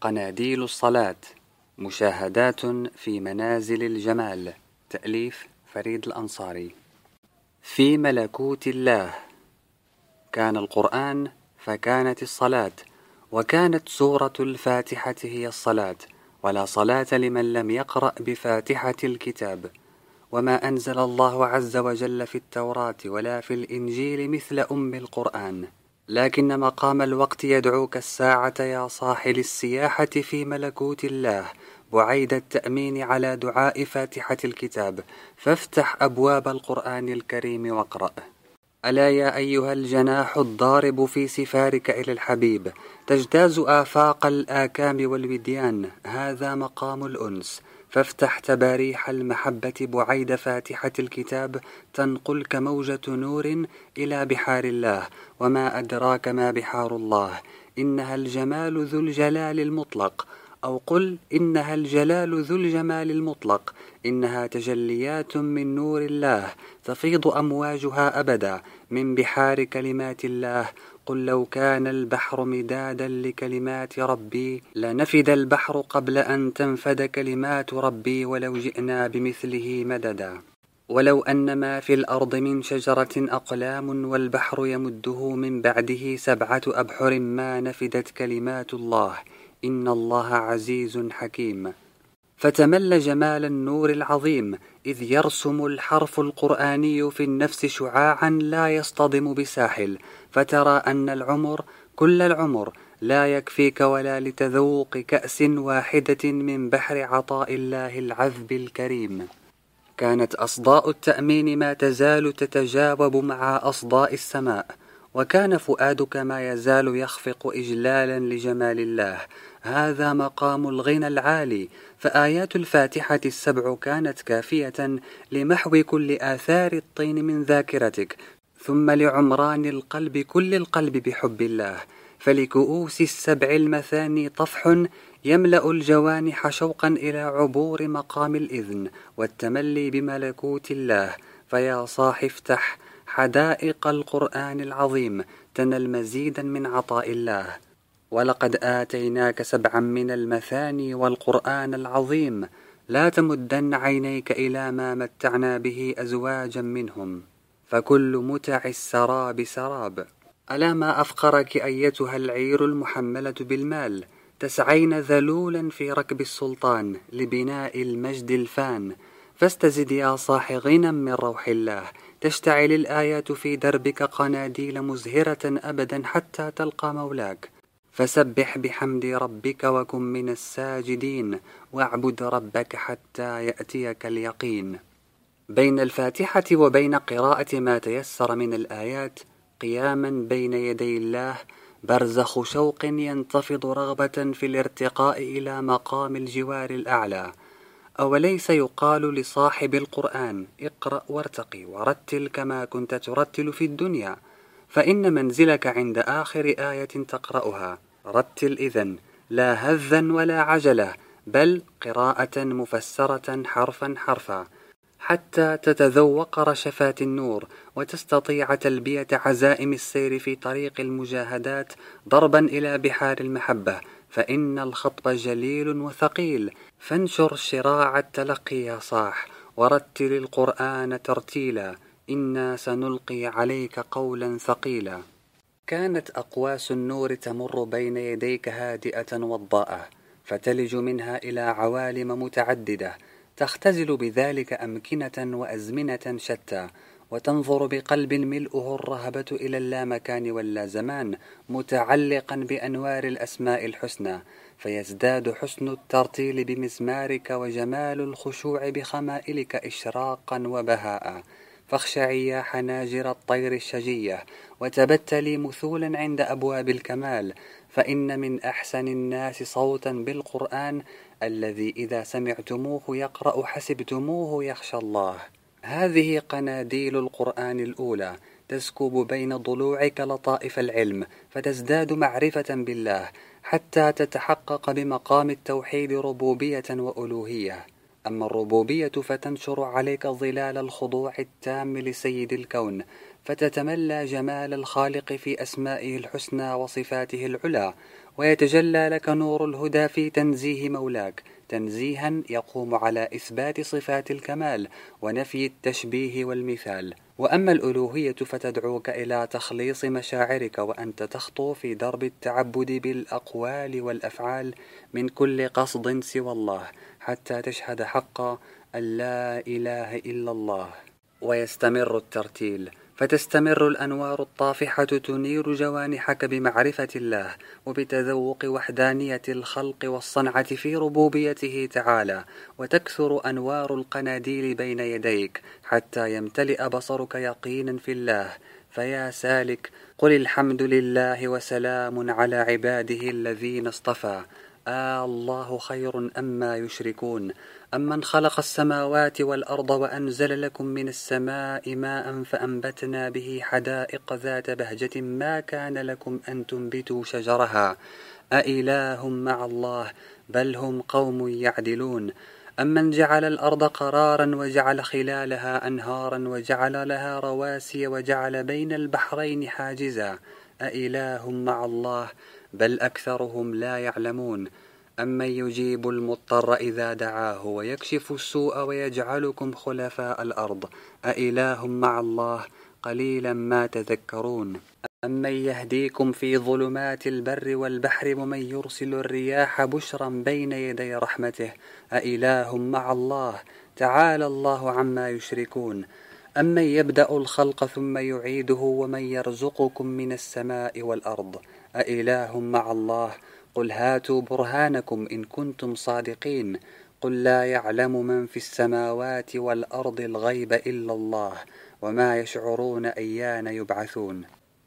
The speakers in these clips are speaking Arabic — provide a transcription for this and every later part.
قناديل الصلاة مشاهدات في منازل الجمال. تأليف فريد الأنصاري. في ملكوت الله. كان القرآن فكانت الصلاة وكانت سورة الفاتحة هي الصلاة ولا صلاة لمن لم يقرأ بفاتحة الكتاب. وما أنزل الله عز وجل في التوراة ولا في الإنجيل مثل أم القرآن. لكن مقام الوقت يدعوك الساعة يا صاحل السياحة في ملكوت الله بعيد التأمين على دعاء فاتحة الكتاب. فافتح أبواب القرآن الكريم واقرأ. ألا يا أيها الجناح الضارب في سفارك إلى الحبيب؟ تجتاز آفاق الآكام والوديان. هذا مقام الأنس. فافتح تباريح المحبة بعيد فاتحة الكتاب تنقلك موجة نور إلى بحار الله وما أدراك ما بحار الله. إنها الجمال ذو الجلال المطلق. أو قل إنها الجلال ذو الجمال المطلق. إنها تجليات من نور الله تفيض أمواجها أبدا من بحار كلمات الله. قل لو كان البحر مدادا لكلمات ربي لنفد البحر قبل أن تنفد كلمات ربي ولو جئنا بمثله مددا. ولو أن ما في الأرض من شجرة أقلام والبحر يمده من بعده سبعة أبحر ما نفدت كلمات الله. إن الله عزيز حكيم. فتمل جمال النور العظيم. إذ يرسم الحرف القرآني في النفس شعاعا لا يصطدم بساحل فترى أن العمر كل العمر لا يكفيك ولا لتذوق كأس واحدة من بحر عطاء الله العذب الكريم. كانت أصداء التأمين ما تزال تتجاوب مع أصداء السماء وكان فؤادك ما يزال يخفق إجلالا لجمال الله هذا مقام الغنى العالي فآيات الفاتحة السبع كانت كافية لمحو كل آثار الطين من ذاكرتك ثم لعمران القلب كل القلب بحب الله. فلكؤوس السبع المثاني طفح يملأ الجوانح شوقا إلى عبور مقام الإذن والتملي بملكوت الله. فيا صاح افتح حدائق القرآن العظيم تنل مزيدا من عطاء الله. ولقد آتيناك سبعا من المثاني والقرآن العظيم. لا تمدن عينيك إلى ما متعنا به أزواجا منهم فكل متع السراب سراب. ألا ما أفقرك أيتها العير المحملة بالمال؟ تسعين ذلولا في ركب السلطان لبناء المجد الفان. فاستزد يا صاح غنى من روح الله. تشتعل الآيات في دربك قناديل مزهرة أبدا حتى تلقى مولاك. فسبح بحمد ربك وكن من الساجدين واعبد ربك حتى يأتيك اليقين. بين الفاتحة وبين قراءة ما تيسر من الآيات قياما بين يدي الله برزخ شوق ينتفض رغبة في الارتقاء إلى مقام الجوار الأعلى. أوليس يقال لصاحب القرآن اقرأ وارتقي ورتل كما كنت ترتل في الدنيا فإن منزلك عند آخر آية تقرأها. رتل إذن لا هذا ولا عجلة بل قراءة مفسرة حرفا حرفا حتى تتذوق رشفات النور وتستطيع تلبية عزائم السير في طريق المجاهدات ضربا إلى بحار المحبة. فإن الخطب جليل وثقيل فانشر شراع التلقي يا صاح ورتل القرآن ترتيلا إنا سنلقي عليك قولا ثقيلا. كانت أقواس النور تمر بين يديك هادئة وضاءة فتلج منها إلى عوالم متعددة تختزل بذلك أمكنة وأزمنة شتى وتنظر بقلب ملؤه الرهبة إلى اللامكان واللازمان متعلقا بأنوار الأسماء الحسنى فيزداد حسن الترتيل بمزمارك وجمال الخشوع بخمائلك إشراقا وبهاء. فاخشعي يا حناجر الطير الشجية وتبتلي مثولا عند أبواب الكمال. فإن من أحسن الناس صوتا بالقرآن الذي إذا سمعتموه يقرأ حسبتموه يخشى الله. هذه قناديل القرآن الأولى. تسكب بين ضلوعك لطائف العلم فتزداد معرفة بالله حتى تتحقق بمقام التوحيد ربوبية وألوهية. أما الربوبية فتنشر عليك ظلال الخضوع التام لسيد الكون فتتملى جمال الخالق في أسمائه الحسنى وصفاته العلى ويتجلى لك نور الهدى في تنزيه مولاك تنزيها يقوم على إثبات صفات الكمال ونفي التشبيه والمثال. وأما الألوهية فتدعوك إلى تخليص مشاعرك وأنت تخطو في درب التعبد بالأقوال والأفعال من كل قصد سوى الله. حتى تشهد حقا أن لا إله إلا الله. ويستمر الترتيل. فتستمر الأنوار الطافحة تنير جوانحك بمعرفة الله وبتذوق وحدانية الخلق والصنعة في ربوبيته تعالى. وتكثر أنوار القناديل بين يديك حتى يمتلئ بصرك يقينا في الله. فيا سالك قل الحمد لله وسلام على عباده الذين اصطفى. آه الله خير أما يشركون. أمن خلق السماوات والأرض وأنزل لكم من السماء ماء فأنبتنا به حدائق ذات بهجة ما كان لكم أن تنبتوا شجرها. أإله مع الله بل هم قوم يعدلون. أمن جعل الأرض قرارا وجعل خلالها أنهارا وجعل لها رواسي وجعل بين البحرين حاجزا. أإله مع الله بل أكثرهم لا يعلمون. أمن يجيب المضطر إذا دعاه ويكشف السوء ويجعلكم خلفاء الأرض. أإله مع الله قليلا ما تذكرون. أمن يهديكم في ظلمات البر والبحر ومن يرسل الرياح بشرا بين يدي رحمته. أإله مع الله تعالى الله عما يشركون. أمن يبدأ الخلق ثم يعيده ومن يرزقكم من السماء والأرض. أإله مع الله؟ قل هاتوا برهانكم إن كنتم صادقين. قل لا يعلم من في السماوات والأرض الغيب إلا الله وما يشعرون أيان يبعثون.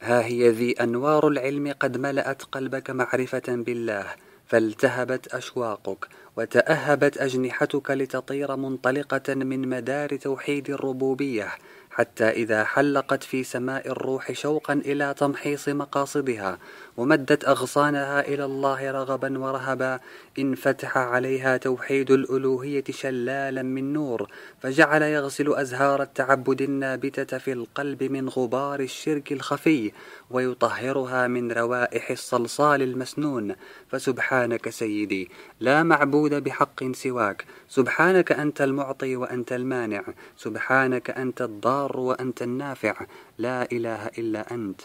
ها هي ذي أنوار العلم قد ملأت قلبك معرفة بالله فالتهبت أشواقك وتأهبت أجنحتك لتطير منطلقة من مدار توحيد الربوبية. حتى إذا حلقت في سماء الروح شوقا إلى تمحيص مقاصدها ومدت أغصانها إلى الله رغبا ورهبا. انفتح عليها توحيد الألوهية شلالا من نور فجعل يغسل أزهار التعبد النابتة في القلب من غبار الشرك الخفي ويطهرها من روائح الصلصال المسنون. فسبحانك سيدي لا معبود بحق سواك. سبحانك أنت المعطي وأنت المانع. سبحانك أنت الضار وأنت النافع. لا إله إلا أنت.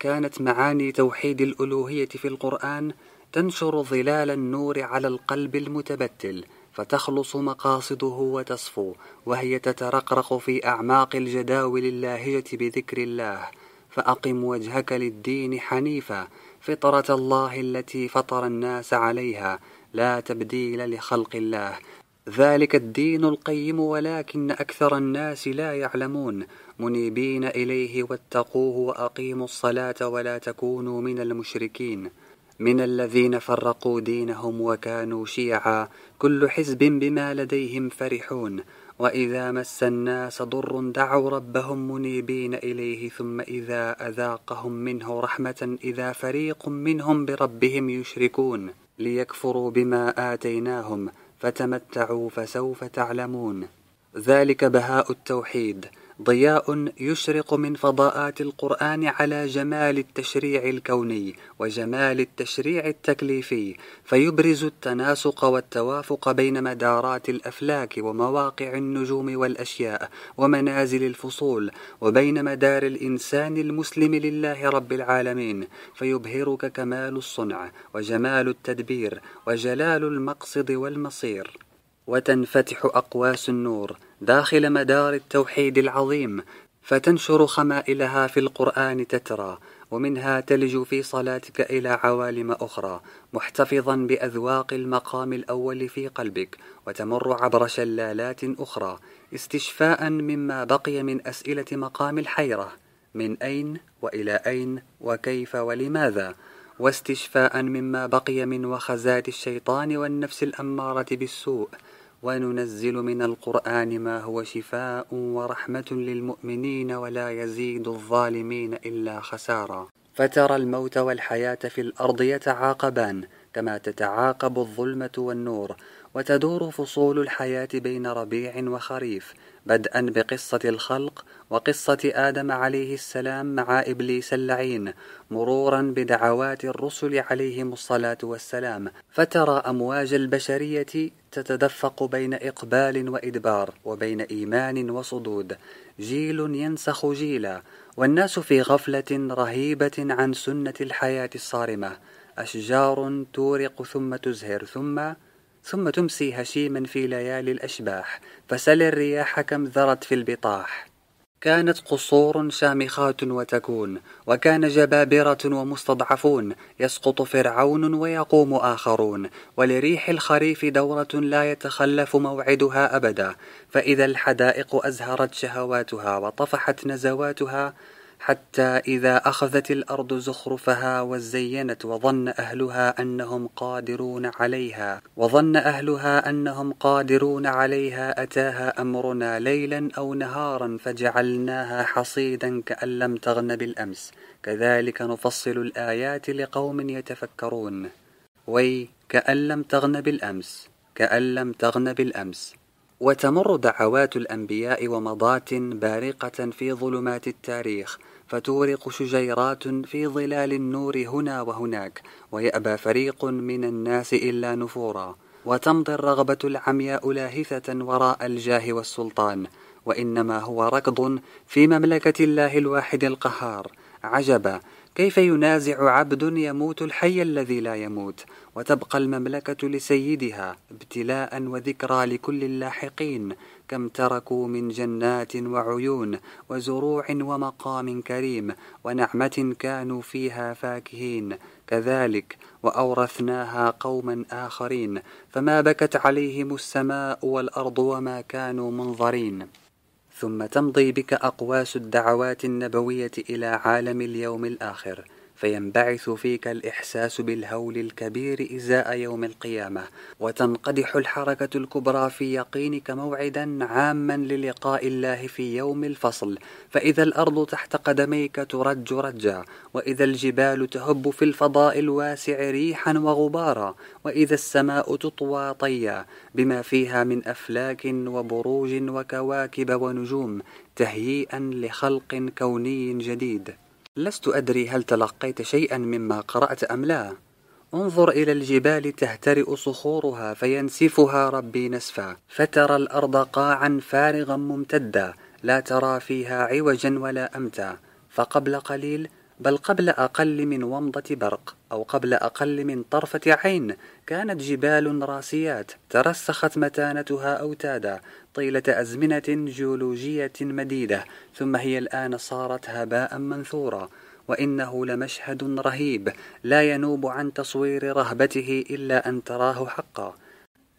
كانت معاني توحيد الألوهية في القرآن تنشر ظلال النور على القلب المتبتل فتخلص مقاصده وتصفو وهي تترقرق في أعماق الجداول اللاهجة بذكر الله. فأقم وجهك للدين حنيفا فطرة الله التي فطر الناس عليها لا تبديل لخلق الله. ذلك الدين القيم ولكن أكثر الناس لا يعلمون. منيبين إليه واتقوه وأقيموا الصلاة ولا تكونوا من المشركين. من الذين فرقوا دينهم وكانوا شيعا كل حزب بما لديهم فرحون. وإذا مس الناس ضر دعوا ربهم منيبين إليه ثم إذا أذاقهم منه رحمة إذا فريق منهم بربهم يشركون. ليكفروا بما آتيناهم. فتمتعوا فسوف تعلمون. ذلك بهاء التوحيد. ضياء يشرق من فضاءات القرآن على جمال التشريع الكوني وجمال التشريع التكليفي فيبرز التناسق والتوافق بين مدارات الأفلاك ومواقع النجوم والأشياء ومنازل الفصول وبين مدار الإنسان المسلم لله رب العالمين فيبهرك كمال الصنع وجمال التدبير وجلال المقصد والمصير. وتنفتح أقواس النور داخل مدار التوحيد العظيم فتنشر خمائلها في القرآن تترى ومنها تلج في صلاتك إلى عوالم أخرى محتفظا بأذواق المقام الأول في قلبك وتمر عبر شلالات أخرى استشفاء مما بقي من أسئلة مقام الحيرة من أين وإلى أين وكيف ولماذا؟ واستشفاء مما بقي من وخزات الشيطان والنفس الأمارة بالسوء وننزل من القرآن ما هو شفاء ورحمة للمؤمنين ولا يزيد الظالمين إلا خسارا. فترى الموت والحياة في الأرض يتعاقبان كما تتعاقب الظلمة والنور وتدور فصول الحياة بين ربيع وخريف بدءا بقصة الخلق وقصة آدم عليه السلام مع إبليس اللعين مرورا بدعوات الرسل عليهم الصلاة والسلام. فترى أمواج البشرية تتدفق بين إقبال وإدبار وبين إيمان وصدود. جيل ينسخ جيلا والناس في غفلة رهيبة عن سنة الحياة الصارمة. أشجار تورق ثم تزهر ثم ثم تمسي هشيما في ليالي الأشباح. فسل الرياح كم ذرت في البطاح. كانت قصور شامخات وتكون وكان جبابرة ومستضعفون يسقط فرعون ويقوم آخرون ولريح الخريف دورة لا يتخلف موعدها أبدا فإذا الحدائق أزهرت شهواتها وطفحت نزواتها حتى إذا أخذت الأرض زخرفها وزينت وظن أهلها أنهم قادرون عليها وظن أهلها أنهم قادرون عليها أتاها أمرنا ليلا أو نهارا فجعلناها حصيدا كأن لم تغن بالأمس. كذلك نفصل الآيات لقوم يتفكرون. وي كأن لم تغن بالأمس كأن لم تغن بالأمس. وتمر دعوات الأنبياء ومضات بارقة في ظلمات التاريخ. فتورق شجيرات في ظلال النور هنا وهناك ويأبى فريق من الناس إلا نفورا. وتمضي الرغبة العمياء لاهثة وراء الجاه والسلطان. وإنما هو ركض في مملكة الله الواحد القهار. عجبا كيف ينازع عبد يموت الحي الذي لا يموت وتبقى المملكة لسيدها ابتلاء وذكرى لكل اللاحقين كم تركوا من جنات وعيون وزروع ومقام كريم ونعمة كانوا فيها فاكهين. كذلك وأورثناها قوما آخرين فما بكت عليهم السماء والأرض وما كانوا منظرين. ثم تمضي بك أقواس الدعوات النبوية إلى عالم اليوم الآخر. فينبعث فيك الإحساس بالهول الكبير إزاء يوم القيامة وتنقدح الحركة الكبرى في يقينك موعدا عاما للقاء الله في يوم الفصل. فإذا الأرض تحت قدميك ترج رجا وإذا الجبال تهب في الفضاء الواسع ريحا وغبارا وإذا السماء تطوى طيا بما فيها من أفلاك وبروج وكواكب ونجوم تهيئا لخلق كوني جديد. لست أدري هل تلقيت شيئا مما قرأت أم لا. انظر إلى الجبال تهترئ صخورها فينسفها ربي نسفا. فترى الأرض قاعا فارغا ممتدا. لا ترى فيها عوجا ولا أمتا. فقبل قليل بل قبل أقل من ومضة برق. أو قبل أقل من طرفة عين كانت جبال راسيات ترسخت متانتها أوتادا طيلة أزمنة جيولوجية مديدة ثم هي الآن صارت هباء منثورا وإنه لمشهد رهيب لا ينوب عن تصوير رهبته إلا أن تراه حقا.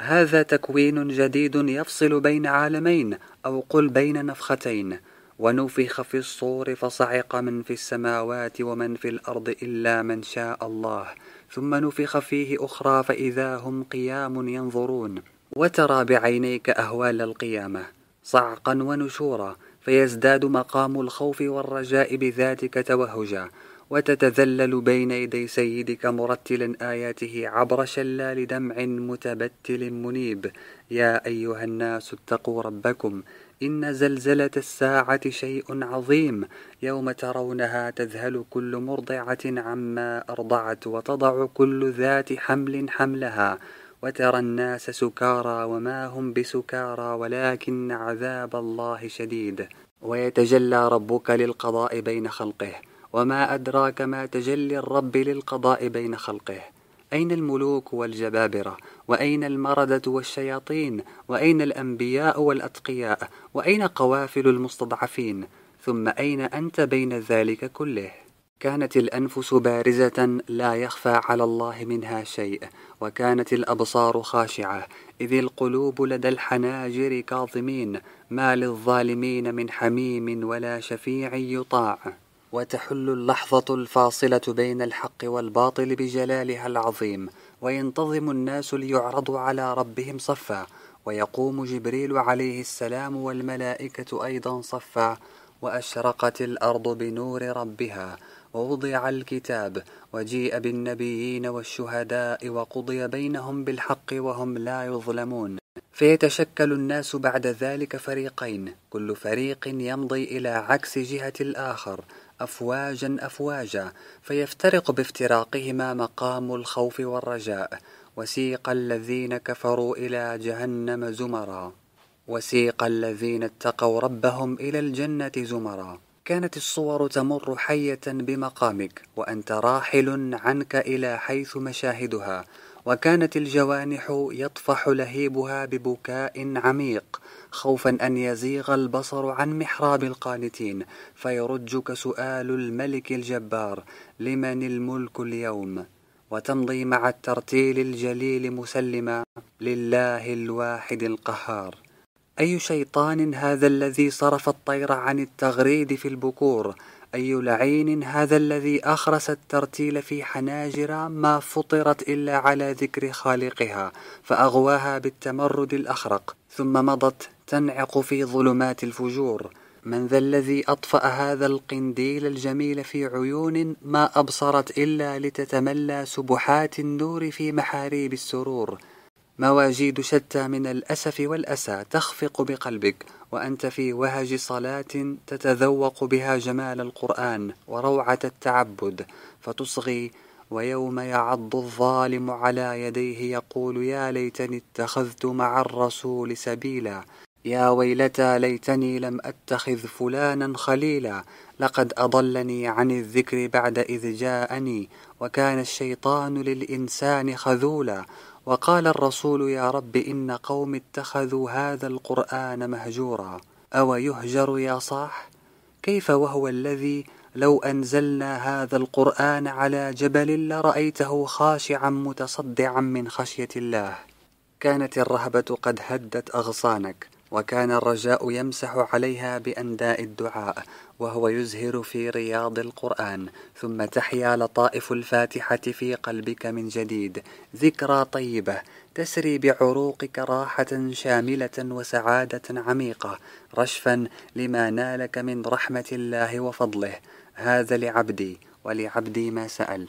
هذا تكوين جديد يفصل بين عالمين أو قل بين نفختين. ونفخ في الصور فصعق من في السماوات ومن في الأرض إلا من شاء الله. ثم نفخ فيه أخرى فإذا هم قيام ينظرون. وترى بعينيك أهوال القيامة صعقا ونشورا فيزداد مقام الخوف والرجاء بذاتك توهجا. وتتذلل بين يدي سيدك مرتلا آياته عبر شلال دمع متبتل منيب. يا أيها الناس اتقوا ربكم إن زلزلة الساعة شيء عظيم يوم ترونها تذهل كل مرضعة عما أرضعت وتضع كل ذات حمل حملها وترى الناس سكارى وما هم بسكارى ولكن عذاب الله شديد. ويتجلى ربك للقضاء بين خلقه وما أدراك ما تجلي الرب للقضاء بين خلقه. أين الملوك والجبابرة؟ وأين المردة والشياطين؟ وأين الأنبياء والأتقياء؟ وأين قوافل المستضعفين؟ ثم أين أنت بين ذلك كله؟ كانت الأنفس بارزة لا يخفى على الله منها شيء وكانت الأبصار خاشعة إذ القلوب لدى الحناجر كاظمين ما للظالمين من حميم ولا شفيع يطاع. وتحل اللحظة الفاصلة بين الحق والباطل بجلالها العظيم وينتظم الناس ليعرضوا على ربهم صفا ويقوم جبريل عليه السلام والملائكة أيضا صفا وأشرقت الأرض بنور ربها ووضع الكتاب وجيء بالنبيين والشهداء وقضي بينهم بالحق وهم لا يظلمون. فيتشكل الناس بعد ذلك فريقين كل فريق يمضي إلى عكس جهة الآخر أفواجا أفواجا فيفترق بافتراقهما مقام الخوف والرجاء. وسيق الذين كفروا إلى جهنم زمرا. وسيق الذين اتقوا ربهم إلى الجنة زمرا. كانت الصور تمر حية بمقامك وأنت راحل عنك إلى حيث مشاهدها. وكانت الجوانح يطفح لهيبها ببكاء عميق خوفا أن يزيغ البصر عن محراب القانتين فيرجك سؤال الملك الجبار لمن الملك اليوم؟ وتمضي مع الترتيل الجليل مسلما لله الواحد القهار. أي شيطان هذا الذي صرف الطير عن التغريد في البكور؟ أي لعين هذا الذي أخرس الترتيل في حناجر ما فطرت إلا على ذكر خالقها فأغواها بالتمرد الأخرق ثم مضت تنعق في ظلمات الفجور. من ذا الذي أطفأ هذا القنديل الجميل في عيون ما أبصرت إلا لتتملى سبحات النور في محاريب السرور. مواجيد شتى من الأسف والأسى تخفق بقلبك وأنت في وهج صلاة تتذوق بها جمال القرآن وروعة التعبد فتصغي ويوم يعض الظالم على يديه يقول يا ليتني اتخذت مع الرسول سبيلا يا ويلتى ليتني لم أتخذ فلانا خليلا لقد أضلني عن الذكر بعد إذ جاءني وكان الشيطان للإنسان خذولا وقال الرسول يا رب إن قوم اتخذوا هذا القرآن مهجورا. أو يهجر يا صاح؟ كيف وهو الذي لو أنزلنا هذا القرآن على جبل لرأيته خاشعا متصدعا من خشية الله؟ كانت الرهبة قد هدت أغصانك. وكان الرجاء يمسح عليها بأنداء الدعاء وهو يزهر في رياض القرآن. ثم تحيا لطائف الفاتحة في قلبك من جديد. ذكرى طيبة. تسري بعروقك راحة شاملة وسعادة عميقة. رشفا لما نالك من رحمة الله وفضله. هذا لعبدي ولعبدي ما سأل.